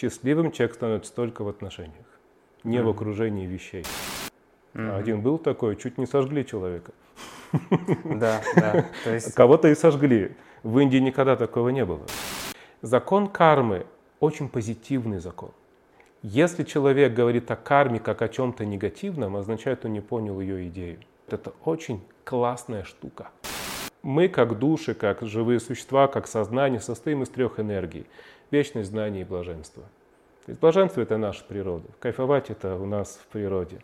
Счастливым человек становится только в отношениях, не в окружении вещей. Один был такой, чуть не сожгли человека. Да, да. То есть... Кого-то и сожгли. В Индии никогда такого не было. Закон кармы очень позитивный закон. Если человек говорит о карме как о чем-то негативном, означает, он не понял ее идею. Это очень классная штука. Мы, как души, как живые существа, как сознание, состоим из трех энергий. Вечность, знание и блаженство. То есть блаженство – это наша природа. Кайфовать – это у нас в природе.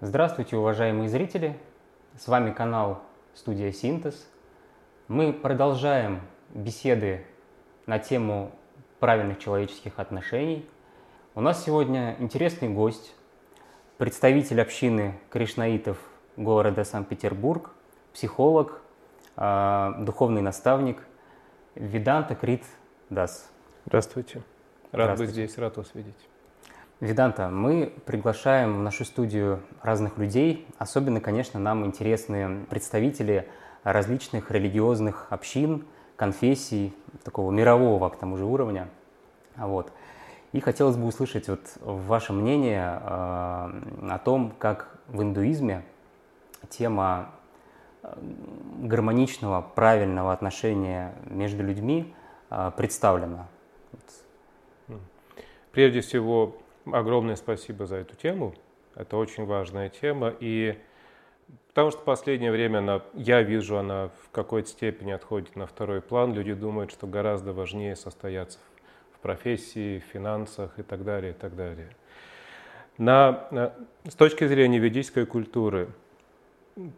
Здравствуйте, уважаемые зрители! С вами канал «Студия Синтез». Мы продолжаем беседы на тему правильных человеческих отношений. У нас сегодня интересный гость, представитель общины кришнаитов города Санкт-Петербург, психолог, а, духовный наставник Виданта Крит Дас. Здравствуйте. Рад быть здесь, рад вас видеть. Виданта, мы приглашаем в нашу студию разных людей. Особенно, конечно, нам интересны представители различных религиозных общин, конфессий, такого мирового, к тому же, уровня. Вот. И хотелось бы услышать вот ваше мнение э, о том, как в индуизме тема э, гармоничного, правильного отношения между людьми э, представлена. Прежде всего, огромное спасибо за эту тему. Это очень важная тема. И потому что в последнее время она, я вижу, она в какой-то степени отходит на второй план. Люди думают, что гораздо важнее состояться в профессии, в финансах и так далее, и так далее. На, на, с точки зрения ведической культуры,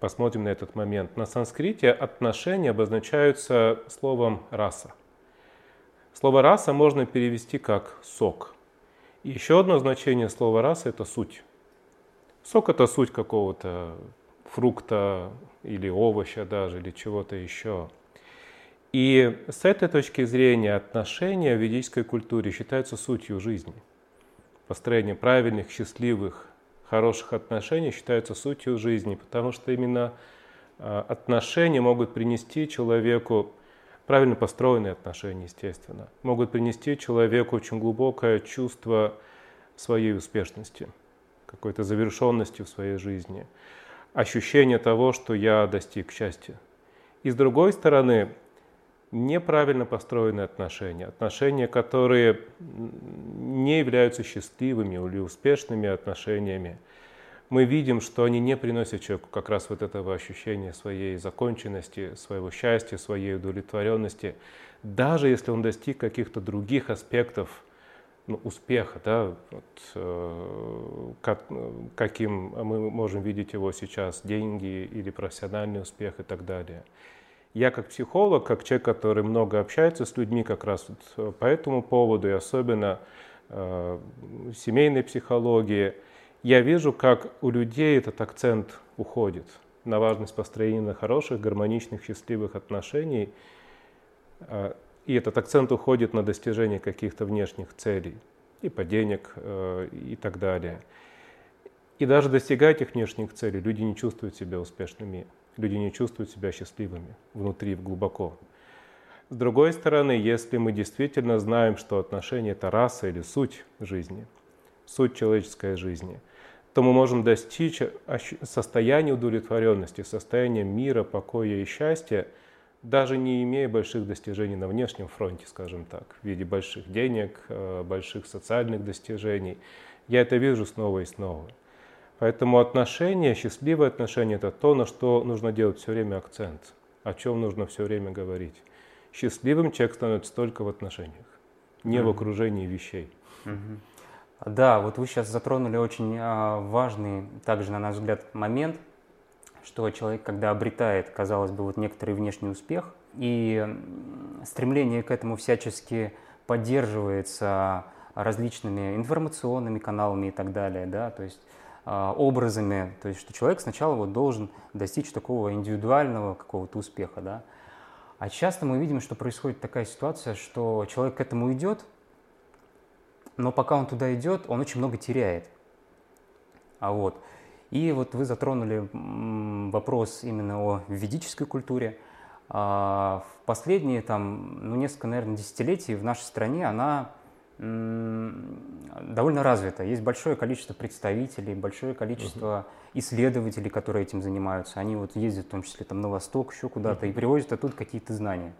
посмотрим на этот момент, на санскрите отношения обозначаются словом «раса». Слово «раса» можно перевести как «сок». Еще одно значение слова раса – это суть. Сок – это суть какого-то фрукта или овоща даже, или чего-то еще. И с этой точки зрения отношения в ведической культуре считаются сутью жизни. Построение правильных, счастливых, хороших отношений считаются сутью жизни, потому что именно а, отношения могут принести человеку правильно построенные отношения, естественно, могут принести человеку очень глубокое чувство своей успешности, какой-то завершенности в своей жизни, ощущение того, что я достиг счастья. И с другой стороны, неправильно построенные отношения, отношения, которые не являются счастливыми или успешными отношениями, мы видим, что они не приносят человеку как раз вот этого ощущения своей законченности, своего счастья, своей удовлетворенности, даже если он достиг каких-то других аспектов ну, успеха, да, вот, э, как, каким мы можем видеть его сейчас, деньги или профессиональный успех и так далее. Я как психолог, как человек, который много общается с людьми как раз вот по этому поводу, и особенно э, семейной психологии – я вижу, как у людей этот акцент уходит на важность построения хороших, гармоничных, счастливых отношений. А, и этот акцент уходит на достижение каких-то внешних целей, типа денег э, и так далее. И даже достигая этих внешних целей, люди не чувствуют себя успешными, люди не чувствуют себя счастливыми внутри, глубоко. С другой стороны, если мы действительно знаем, что отношения – это раса или суть жизни, суть человеческой жизни – то мы можем достичь состояния удовлетворенности, состояния мира, покоя и счастья, даже не имея больших достижений на внешнем фронте, скажем так, в виде больших денег, э, больших социальных достижений. Я это вижу снова и снова. Поэтому отношения, счастливые отношения – это то, на что нужно делать все время акцент, о чем нужно все время говорить. Счастливым человек становится только в отношениях, не mm-hmm. в окружении вещей. Mm-hmm. Да, вот вы сейчас затронули очень а, важный, также, на наш взгляд, момент, что человек, когда обретает, казалось бы, вот некоторый внешний успех, и стремление к этому всячески поддерживается различными информационными каналами и так далее, да, то есть образами, то есть что человек сначала вот должен достичь такого индивидуального какого-то успеха, да. А часто мы видим, что происходит такая ситуация, что человек к этому идет, но пока он туда идет, он очень много теряет. А вот. И вот вы затронули вопрос именно о ведической культуре. А, в последние там, ну, несколько, наверное, десятилетий в нашей стране она довольно развита. Есть большое количество представителей, большое количество uh-huh. исследователей, которые этим занимаются. Они вот ездят в том числе там на восток, еще куда-то, uh-huh. и привозят оттуда какие-то знания.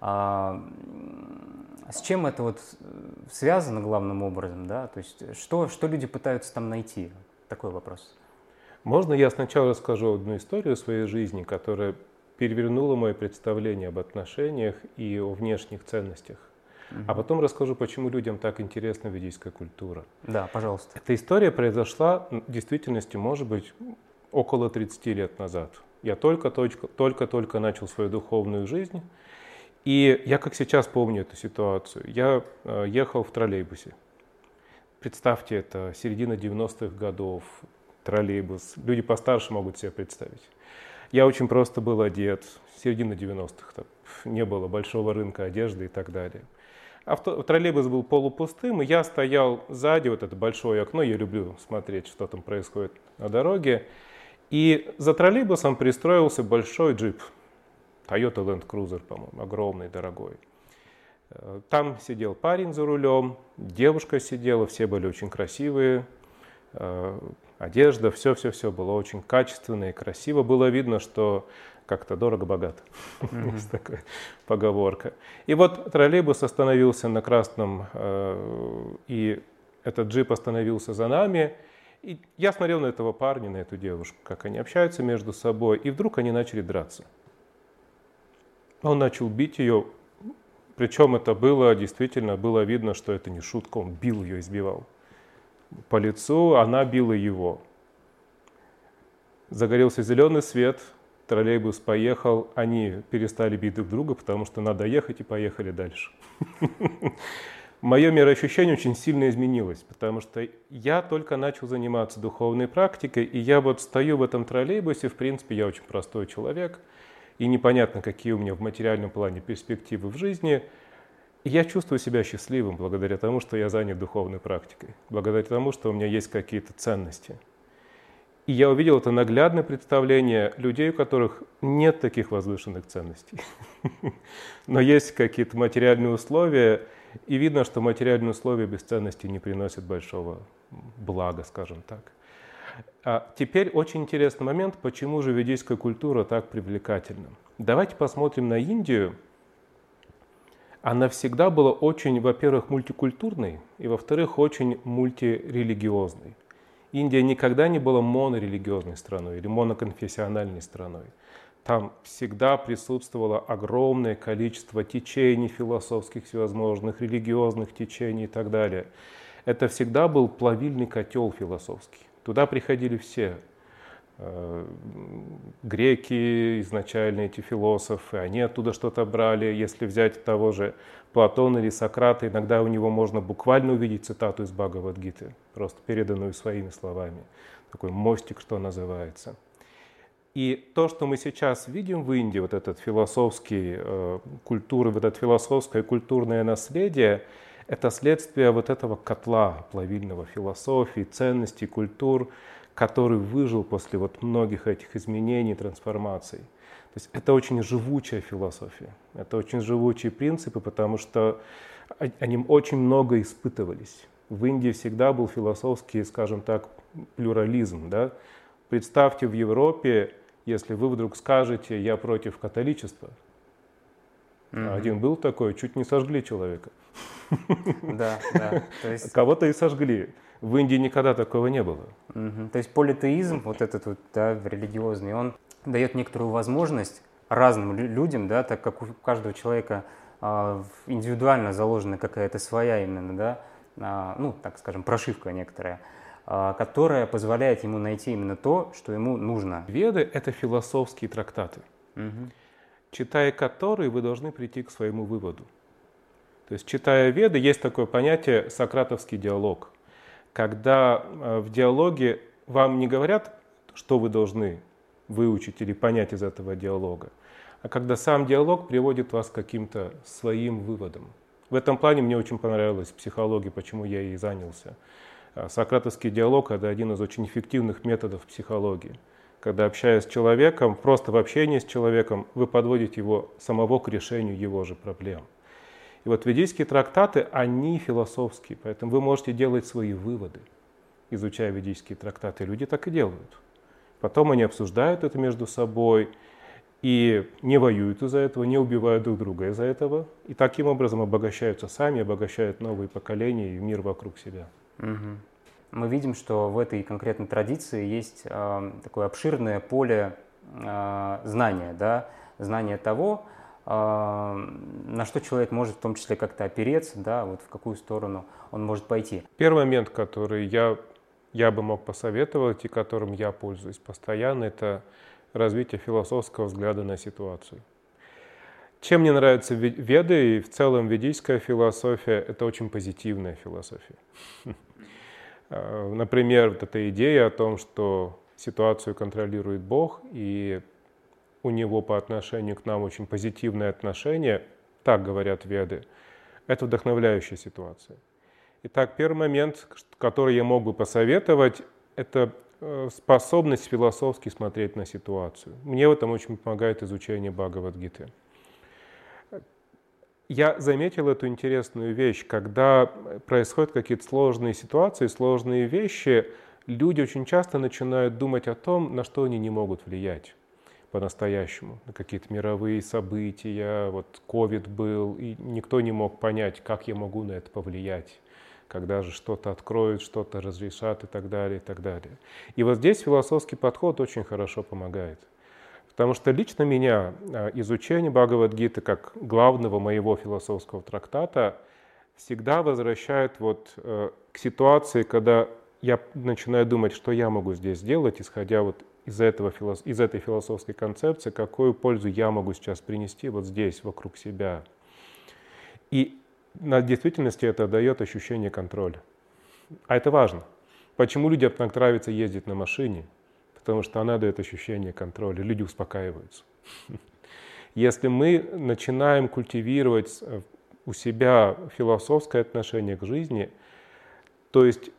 А, с чем это вот связано главным образом, да? То есть что, что люди пытаются там найти? Такой вопрос. Можно я сначала расскажу одну историю своей жизни, которая перевернула мое представление об отношениях и о внешних ценностях. Угу. А потом расскажу, почему людям так интересна ведийская культура. Да, пожалуйста. Эта история произошла в действительности, может быть, около 30 лет назад. Я только-только начал свою духовную жизнь. И я как сейчас помню эту ситуацию. Я э, ехал в троллейбусе. Представьте, это середина 90-х годов, троллейбус. Люди постарше могут себе представить. Я очень просто был одет, середина 90-х, не было большого рынка одежды и так далее. Авто, троллейбус был полупустым, и я стоял сзади, вот это большое окно, я люблю смотреть, что там происходит на дороге. И за троллейбусом пристроился большой джип, Toyota Land Cruiser, по-моему, огромный, дорогой. Э, там сидел парень за рулем, девушка сидела, все были очень красивые, э, одежда, все-все-все было очень качественно и красиво. Было видно, что как-то дорого-богато. Mm-hmm. Есть такая поговорка. И вот троллейбус остановился на красном, э, и этот джип остановился за нами. И я смотрел на этого парня, на эту девушку, как они общаются между собой, и вдруг они начали драться. Он начал бить ее, причем это было действительно, было видно, что это не шутка, он бил ее, избивал по лицу, она била его. Загорелся зеленый свет, троллейбус поехал, они перестали бить друг друга, потому что надо ехать и поехали дальше. Мое мироощущение очень сильно изменилось, потому что я только начал заниматься духовной практикой, и я вот стою в этом троллейбусе, в принципе, я очень простой человек – и непонятно, какие у меня в материальном плане перспективы в жизни, и я чувствую себя счастливым благодаря тому, что я занят духовной практикой, благодаря тому, что у меня есть какие-то ценности. И я увидел это наглядное представление людей, у которых нет таких возвышенных ценностей. Но есть какие-то материальные условия, и видно, что материальные условия без ценностей не приносят большого блага, скажем так. А теперь очень интересный момент, почему же ведийская культура так привлекательна. Давайте посмотрим на Индию. Она всегда была очень, во-первых, мультикультурной, и, во-вторых, очень мультирелигиозной. Индия никогда не была монорелигиозной страной или моноконфессиональной страной. Там всегда присутствовало огромное количество течений философских всевозможных, религиозных течений и так далее. Это всегда был плавильный котел философский. Туда приходили все. Э, греки изначально, эти философы, они оттуда что-то брали. Если взять того же Платона или Сократа, иногда у него можно буквально увидеть цитату из Бхагавадгиты, просто переданную своими словами. Такой мостик, что называется. И то, что мы сейчас видим в Индии, вот этот философский э, культуры, вот это философское культурное наследие, это следствие вот этого котла плавильного философии, ценностей, культур, который выжил после вот многих этих изменений, трансформаций. То есть это очень живучая философия, это очень живучие принципы, потому что они очень много испытывались. В Индии всегда был философский, скажем так, плюрализм. Да? Представьте в Европе, если вы вдруг скажете, я против католичества. Mm-hmm. Один был такой, чуть не сожгли человека. Да, да. Кого-то и сожгли. В Индии никогда такого не было. Угу. То есть политеизм, вот этот вот, да, религиозный, он дает некоторую возможность разным людям, да, так как у каждого человека а, индивидуально заложена какая-то своя именно, да, а, ну, так скажем, прошивка некоторая, а, которая позволяет ему найти именно то, что ему нужно. Веды — это философские трактаты, угу. читая которые вы должны прийти к своему выводу. То есть, читая Веды, есть такое понятие сократовский диалог, когда э, в диалоге вам не говорят, что вы должны выучить или понять из этого диалога, а когда сам диалог приводит вас к каким-то своим выводам. В этом плане мне очень понравилась психология, почему я и занялся А сократовский диалог – это один из очень эффективных методов психологии. Когда, общаясь с человеком, просто в общении с человеком, вы подводите его самого к решению его же проблем. И вот ведические трактаты, они философские, поэтому вы можете делать свои выводы, изучая ведические трактаты. Люди так и делают. Потом они обсуждают это между собой и не воюют из-за этого, не убивают друг друга из-за этого. И таким образом обогащаются сами, обогащают новые поколения и мир вокруг себя. Угу. Мы видим, что в этой конкретной традиции есть э, такое обширное поле э, знания, да, знания того, на что человек может в том числе как-то опереться, да, вот в какую сторону он может пойти. Первый момент, который я, я бы мог посоветовать и которым я пользуюсь постоянно, это развитие философского взгляда на ситуацию. Чем мне нравятся веды и в целом ведическая философия, это очень позитивная философия. Э, например, вот эта идея о том, что ситуацию контролирует Бог, и у него по отношению к нам очень позитивное отношение, так говорят веды, это вдохновляющая ситуация. Итак, первый момент, который я мог бы посоветовать, это э, способность философски смотреть на ситуацию. Мне в этом очень помогает изучение Бхагавадгиты я заметил эту интересную вещь, когда происходят какие-то сложные ситуации, сложные вещи, люди очень часто начинают думать о том, на что они не могут влиять по-настоящему, на какие-то мировые события, вот ковид был, и никто не мог понять, как я могу на это повлиять, когда же что-то откроют, что-то разрешат и так далее, и так далее. И вот здесь философский подход очень хорошо помогает. Потому что лично меня а, изучение Бхагавадгиты как главного моего философского трактата всегда возвращает вот э, к ситуации, когда я начинаю думать, что я могу здесь сделать, исходя вот из, этого, из этой философской концепции, какую пользу я могу сейчас принести вот здесь, вокруг себя. И на действительности это дает ощущение контроля. А это важно. Почему людям так нравится ездить на машине? потому что она дает ощущение контроля, люди успокаиваются. Если мы начинаем культивировать э, у себя философское отношение к жизни, то есть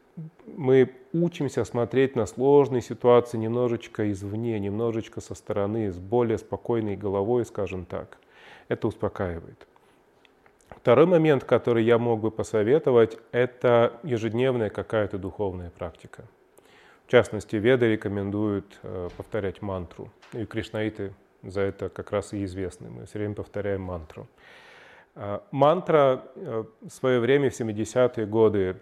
мы учимся смотреть на сложные ситуации немножечко извне, немножечко со стороны, с более спокойной головой, скажем так. Это успокаивает. Второй момент, который я мог бы посоветовать, это ежедневная какая-то духовная практика. В частности, веды рекомендуют э, повторять мантру. И кришнаиты за это как раз и известны. Мы все время повторяем мантру. А, мантра э, в свое время, в 70-е годы,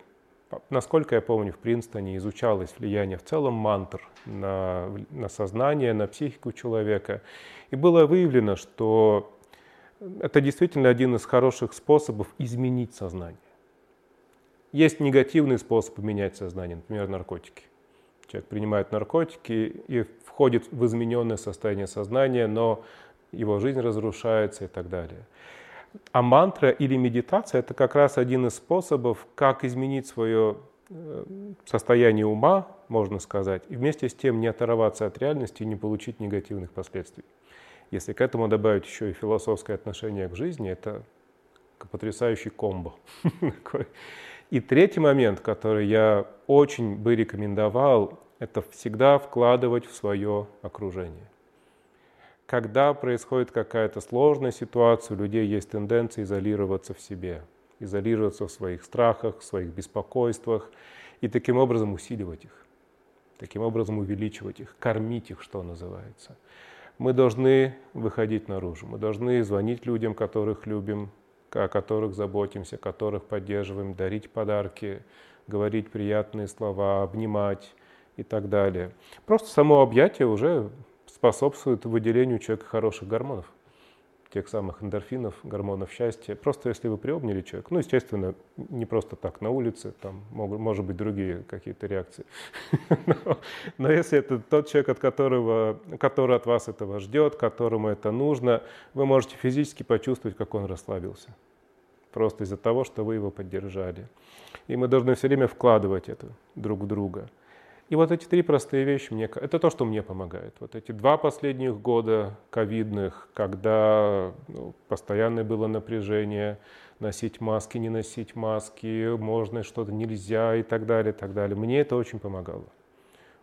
насколько я помню, в Принстоне изучалось влияние в целом мантр на, на сознание, на психику человека. И было выявлено, что это действительно один из хороших способов изменить сознание. Есть негативный способ менять сознание, например, наркотики. Человек принимает наркотики и входит в измененное состояние сознания, но его жизнь разрушается и так далее. А мантра или медитация – это как раз один из способов, как изменить свое э, состояние ума, можно сказать, и вместе с тем не оторваться от реальности и не получить негативных последствий. Если к этому добавить еще и философское отношение к жизни, это потрясающий комбо. И третий момент, который я очень бы рекомендовал, это всегда вкладывать в свое окружение. Когда происходит какая-то сложная ситуация, у людей есть тенденция изолироваться в себе, изолироваться в своих страхах, в своих беспокойствах и таким образом усиливать их, таким образом увеличивать их, кормить их, что называется. Мы должны выходить наружу, мы должны звонить людям, которых любим, о которых заботимся, которых поддерживаем, дарить подарки, говорить приятные слова, обнимать и так далее. Просто само объятие уже способствует выделению человека хороших гормонов тех самых эндорфинов, гормонов счастья. Просто если вы приобняли человека, ну, естественно, не просто так на улице, там могут, может быть другие какие-то реакции. Но, но если это тот человек, от которого, который от вас этого ждет, которому это нужно, вы можете физически почувствовать, как он расслабился. Просто из-за того, что вы его поддержали. И мы должны все время вкладывать это друг в друга. И вот эти три простые вещи, мне, это то, что мне помогает. Вот эти два последних года ковидных, когда ну, постоянное было напряжение, носить маски, не носить маски, можно что-то, нельзя и так далее, и так далее. Мне это очень помогало.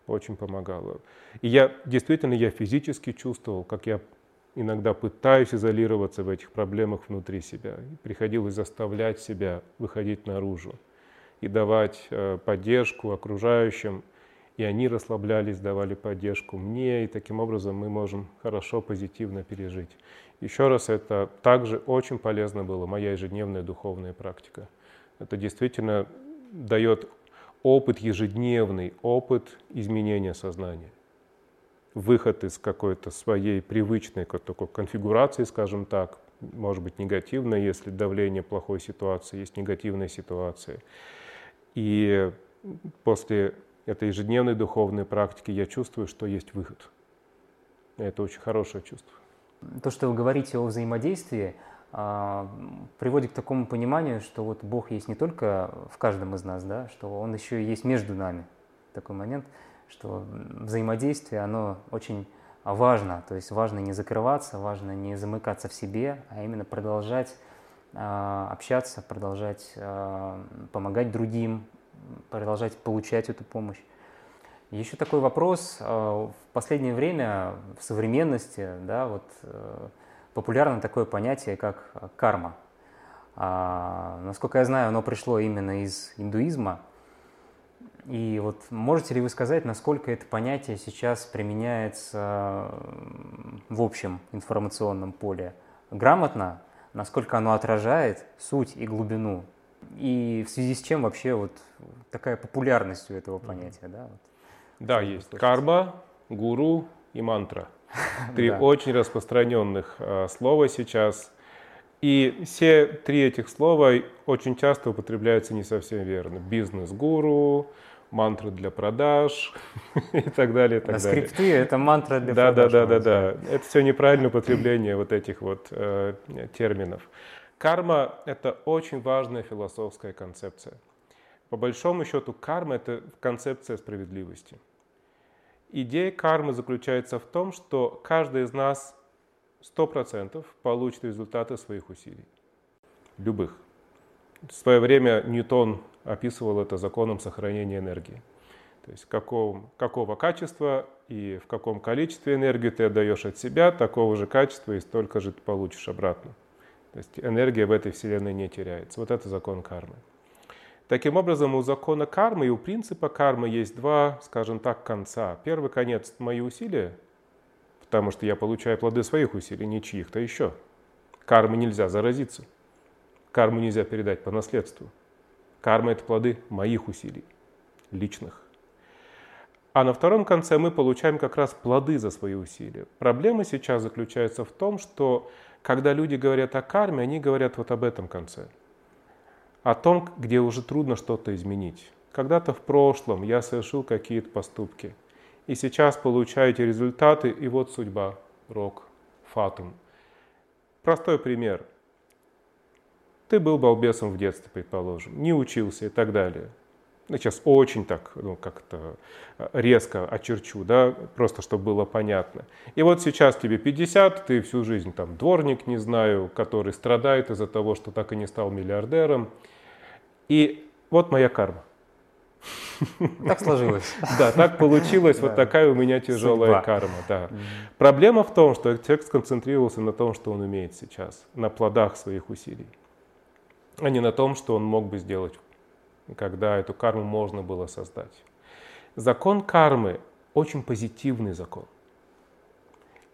Очень помогало. И я действительно, я физически чувствовал, как я иногда пытаюсь изолироваться в этих проблемах внутри себя. И приходилось заставлять себя выходить наружу и давать э, поддержку окружающим – и они расслаблялись, давали поддержку мне, и таким образом мы можем хорошо, позитивно пережить. Еще раз, это также очень полезно было, моя ежедневная духовная практика. Это действительно дает опыт ежедневный, опыт изменения сознания. Выход из какой-то своей привычной такой конфигурации, скажем так, может быть негативной, если давление плохой ситуации, есть негативная ситуация. И после этой ежедневной духовной практики я чувствую, что есть выход. Это очень хорошее чувство. То, что вы говорите о взаимодействии, а, приводит к такому пониманию, что вот Бог есть не только в каждом из нас, да, что Он еще и есть между нами. Такой момент, что взаимодействие, оно очень важно. То есть важно не закрываться, важно не замыкаться в себе, а именно продолжать а, общаться, продолжать а, помогать другим, продолжать получать эту помощь. Еще такой вопрос. А, в последнее время в современности да, вот, э, популярно такое понятие, как карма. А, насколько я знаю, оно пришло именно из индуизма. И вот можете ли вы сказать, насколько это понятие сейчас применяется в общем информационном поле? Грамотно, насколько оно отражает суть и глубину и в связи с чем вообще вот такая популярность у этого понятия, да? Вот. Да, есть. Карма, гуру и мантра. Три да. очень распространенных э, слова сейчас. И все три этих слова очень часто употребляются не совсем верно. Бизнес-гуру, мантры для продаж и так далее. И так а далее. скрипты — это мантра для да, продаж. Да, да, да, да, да. Это все неправильное употребление вот этих вот э, терминов. Карма – это очень важная философская концепция. По большому счету, карма – это концепция справедливости. Идея кармы заключается в том, что каждый из нас 100% получит результаты своих усилий. Любых. В свое время Ньютон описывал это законом сохранения энергии. То есть какого, какого качества и в каком количестве энергии ты отдаешь от себя, такого же качества и столько же ты получишь обратно. То есть энергия в этой вселенной не теряется. Вот это закон кармы. Таким образом, у закона кармы и у принципа кармы есть два, скажем так, конца. Первый конец – мои усилия, потому что я получаю плоды своих усилий, не чьих-то еще. Кармы нельзя заразиться. Карму нельзя передать по наследству. Карма – это плоды моих усилий, личных. А на втором конце мы получаем как раз плоды за свои усилия. Проблема сейчас заключается в том, что когда люди говорят о карме, они говорят вот об этом конце. О том, где уже трудно что-то изменить. Когда-то в прошлом я совершил какие-то поступки. И сейчас получаю эти результаты, и вот судьба, рок, фатум. Простой пример. Ты был балбесом в детстве, предположим, не учился и так далее сейчас очень так, ну, как-то э, резко очерчу, да, просто чтобы было понятно. И вот сейчас тебе 50, ты всю жизнь там дворник, не знаю, который страдает из-за того, что так и не стал миллиардером. И вот моя карма. Так сложилось. Да, так получилось, вот такая у меня тяжелая карма. Да. Проблема в том, что человек сконцентрировался на том, что он умеет сейчас, на плодах своих усилий, а не на том, что он мог бы сделать когда эту карму можно было создать. Закон кармы очень позитивный закон.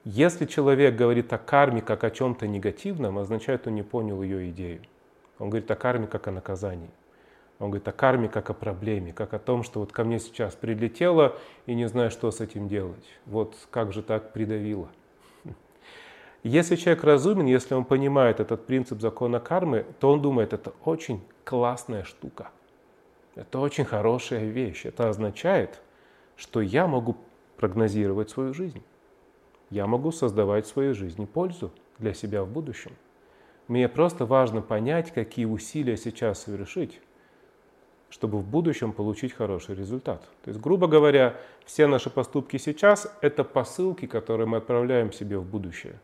Если человек говорит о карме как о чем-то негативном, означает, он не понял ее идею. Он говорит о карме как о наказании. Он говорит о карме как о проблеме, как о том, что вот ко мне сейчас прилетело и не знаю, что с этим делать. Вот как же так придавило. Если человек разумен, если он понимает этот принцип закона кармы, то он думает, это очень классная штука – это очень хорошая вещь. Это означает, что я могу прогнозировать свою жизнь. Я могу создавать в своей жизни пользу для себя в будущем. Мне просто важно понять, какие усилия сейчас совершить, чтобы в будущем получить хороший результат. То есть, грубо говоря, все наши поступки сейчас – это посылки, которые мы отправляем себе в будущее.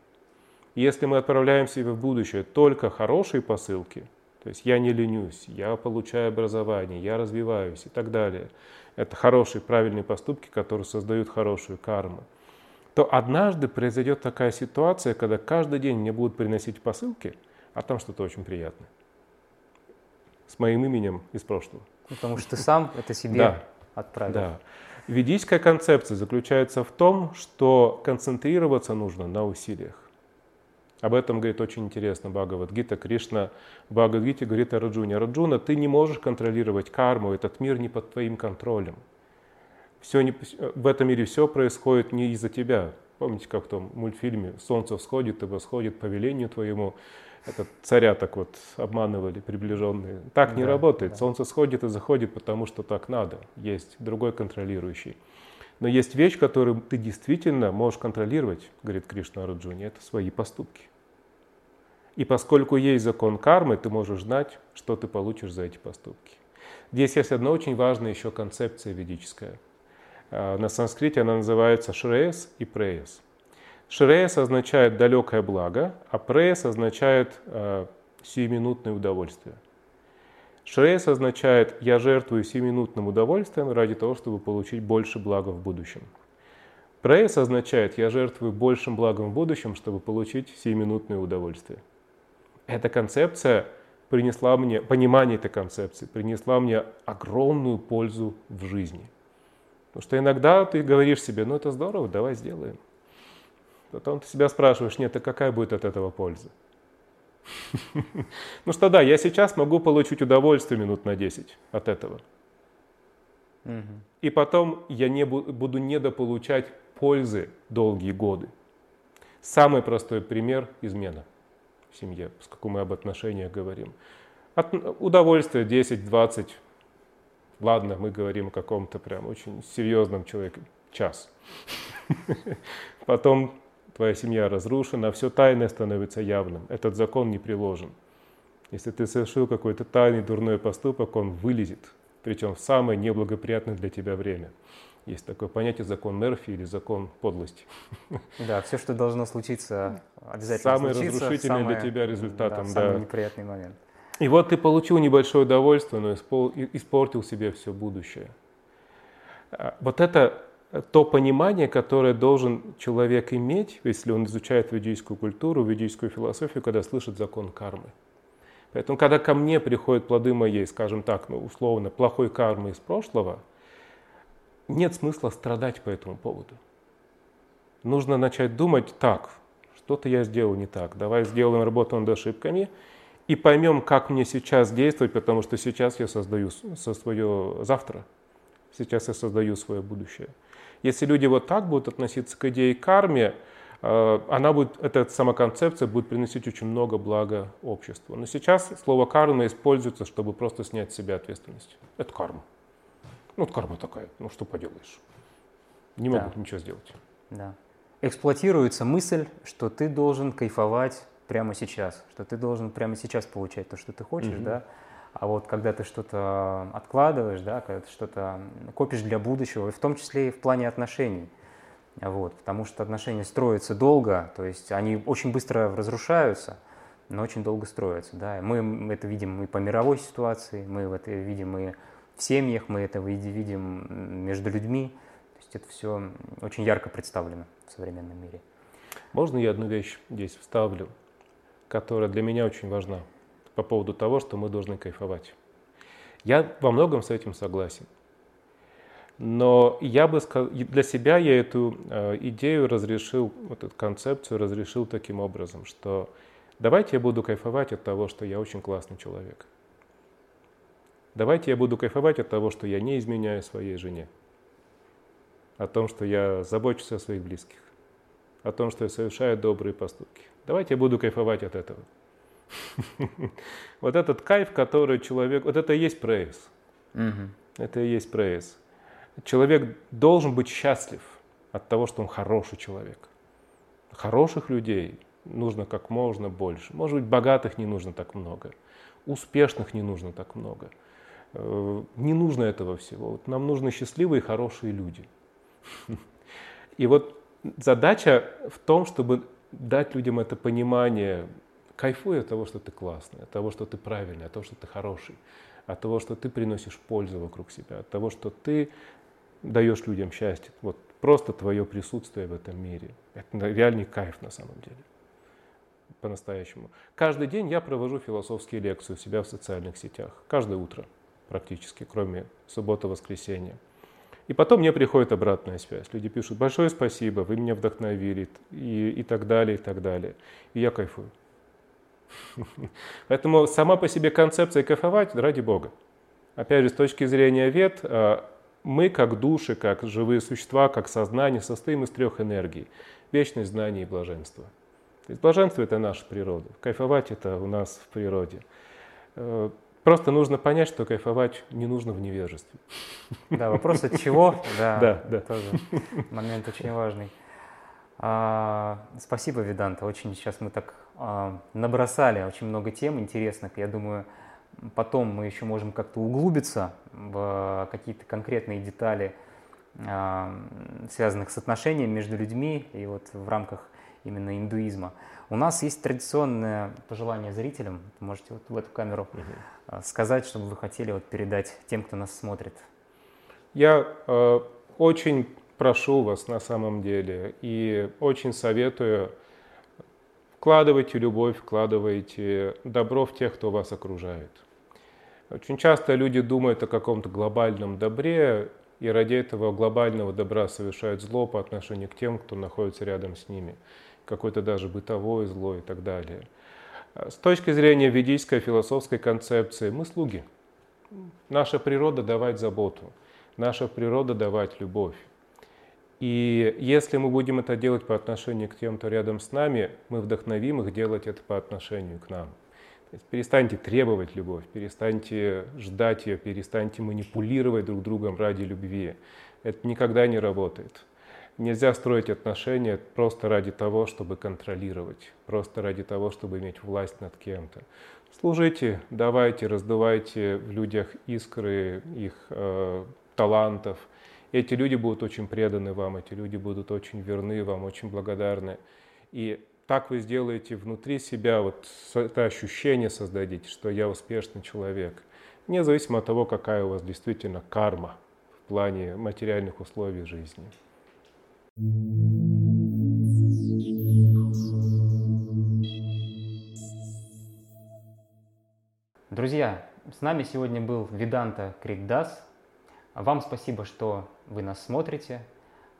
И если мы отправляем себе в будущее только хорошие посылки, то есть я не ленюсь, я получаю образование, я развиваюсь и так далее, это хорошие, правильные поступки, которые создают хорошую карму, то однажды произойдет такая ситуация, когда каждый день мне будут приносить посылки, а там что-то очень приятное. С моим именем из прошлого. Потому что ты сам это себе да, отправил. Да. Ведическая концепция заключается в том, что концентрироваться нужно на усилиях. Об этом говорит очень интересно Бхагавадгита. Кришна в Бхагавадгите говорит о Раджуне. Раджуна, ты не можешь контролировать карму, этот мир не под твоим контролем. Все не, в этом мире все происходит не из-за тебя. Помните, как в том мультфильме «Солнце всходит и восходит по велению твоему». Это царя так вот обманывали приближенные. Так не да, работает. Да. Солнце сходит и заходит, потому что так надо. Есть другой контролирующий. Но есть вещь, которую ты действительно можешь контролировать, говорит Кришна Арджуне, это свои поступки. И поскольку есть закон кармы, ты можешь знать, что ты получишь за эти поступки. Здесь есть одна очень важная еще концепция ведическая. А, на санскрите она называется шреес и преес. Шреес означает далекое благо, а преес означает э, сиюминутное удовольствие. Шреес означает «я жертвую сиюминутным удовольствием ради того, чтобы получить больше блага в будущем». Преес означает «я жертвую большим благом в будущем, чтобы получить сиюминутное удовольствие». Эта концепция принесла мне, понимание этой концепции принесла мне огромную пользу в жизни. Потому что иногда ты говоришь себе, ну это здорово, давай сделаем. Потом ты себя спрашиваешь, нет, а какая будет от этого польза? Ну что да, я сейчас могу получить удовольствие минут на 10 от этого. И потом я не буду недополучать пользы долгие годы. Самый простой пример – измена в семье, поскольку мы об отношениях говорим. От удовольствия 10-20, ладно, мы говорим о каком-то прям очень серьезном человеке, час. Потом твоя семья разрушена, все тайное становится явным. Этот закон не приложен. Если ты совершил какой-то тайный дурной поступок, он вылезет, причем в самое неблагоприятное для тебя время. Есть такое понятие закон Мерфи или закон подлости. Да, все, что должно случиться, обязательно самый случится. Самый разрушительный самое, для тебя результатом. Да, самый да. неприятный момент. И вот ты получил небольшое удовольствие, но испортил себе все будущее. А, вот это то понимание, которое должен человек иметь, если он изучает ведическую культуру, ведическую философию, когда слышит закон кармы. Поэтому, когда ко мне приходят плоды моей, скажем так, ну, условно, плохой кармы из прошлого – нет смысла страдать по этому поводу. Нужно начать думать так, что-то я сделал не так, давай сделаем работу над ошибками и поймем, как мне сейчас действовать, потому что сейчас я создаю со свое завтра, сейчас я создаю свое будущее. Если люди вот так будут относиться к идее карме, э, она будет, эта самоконцепция будет приносить очень много блага обществу. Но сейчас слово карма используется, чтобы просто снять с себя ответственность. Это карма. Ну, вот карма такая, ну что поделаешь. Не да. могут ничего сделать. Да. Эксплуатируется мысль, что ты должен кайфовать прямо сейчас, что ты должен прямо сейчас получать то, что ты хочешь, угу. да. А вот когда ты что-то откладываешь, да, когда ты что-то копишь для будущего, и в том числе и в плане отношений, вот, потому что отношения строятся долго, то есть они очень быстро разрушаются, но очень долго строятся, да. Мы это видим и по мировой ситуации, мы это видим и в семьях, мы это видим между людьми. То есть это все очень ярко представлено в современном мире. Можно я одну вещь здесь вставлю, которая для меня очень важна по поводу того, что мы должны кайфовать. Я во многом с этим согласен. Но я бы сказал, для себя я эту э, идею разрешил, вот эту концепцию разрешил таким образом, что давайте я буду кайфовать от того, что я очень классный человек. Давайте я буду кайфовать от того, что я не изменяю своей жене, о том, что я забочусь о своих близких, о том, что я совершаю добрые поступки. Давайте я буду кайфовать от этого. Вот этот кайф, который человек... Вот это и есть прейс. Это и есть прейс. Человек должен быть счастлив от того, что он хороший человек. Хороших людей нужно как можно больше. Может быть, богатых не нужно так много. Успешных не нужно так много. Э, не нужно этого всего. Вот нам нужны счастливые, хорошие люди. И вот задача в том, чтобы дать людям это понимание, кайфуй от того, что ты классный, от того, что ты правильный, от того, что ты хороший, от того, что ты приносишь пользу вокруг себя, от того, что ты даешь людям счастье. Вот просто твое присутствие в этом мире. Это реальный кайф на самом деле. По-настоящему. Каждый день я провожу философские лекции у себя в социальных сетях. Каждое утро практически, кроме субботы-воскресенья. И потом мне приходит обратная связь. Люди пишут, большое спасибо, вы меня вдохновили, и, и так далее, и так далее. И я кайфую. Поэтому сама по себе концепция кайфовать, ради Бога. Опять же, с точки зрения вет, а, мы как души, как живые существа, как сознание состоим из трех энергий. Вечность, знание и блаженство. То есть блаженство – это наша природа. Кайфовать – это у нас в природе. Просто нужно понять, что кайфовать не нужно в невежестве. Да, вопрос от чего, да, да, да. тоже момент очень важный. А, спасибо, Виданта. Очень сейчас мы так а, набросали очень много тем интересных. Я думаю, потом мы еще можем как-то углубиться в какие-то конкретные детали, а, связанных с отношениями между людьми и вот в рамках именно индуизма. У нас есть традиционное пожелание зрителям. Можете вот в эту камеру угу. Сказать, чтобы вы хотели вот передать тем, кто нас смотрит. Я э, очень прошу вас на самом деле и очень советую вкладывайте любовь, вкладывайте добро в тех, кто вас окружает. Очень часто люди думают о каком-то глобальном добре, и ради этого глобального добра совершают зло по отношению к тем, кто находится рядом с ними. Какое-то даже бытовое зло и так далее. С точки зрения ведической философской концепции, мы слуги. Наша природа давать заботу, наша природа давать любовь. И если мы будем это делать по отношению к тем, кто рядом с нами, мы вдохновим их делать это по отношению к нам. Перестаньте требовать любовь, перестаньте ждать ее, перестаньте манипулировать друг другом ради любви. Это никогда не работает. Нельзя строить отношения просто ради того, чтобы контролировать, просто ради того, чтобы иметь власть над кем-то. Служите, давайте, раздувайте в людях искры их э, талантов – эти люди будут очень преданы вам, эти люди будут очень верны вам, очень благодарны. И так вы сделаете внутри себя, вот это ощущение создадите, что я успешный человек, независимо от того, какая у вас действительно карма в плане материальных условий жизни. Друзья, с нами сегодня был Виданта Крикдас, вам спасибо, что вы нас смотрите.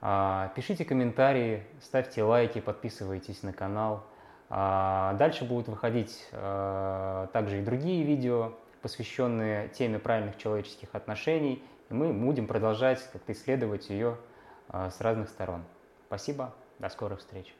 А, пишите комментарии, ставьте лайки, подписывайтесь на канал. А, дальше будут выходить а, также и другие видео, посвященные теме правильных человеческих отношений. И мы будем продолжать как-то исследовать ее с разных сторон. Спасибо, до скорых встреч.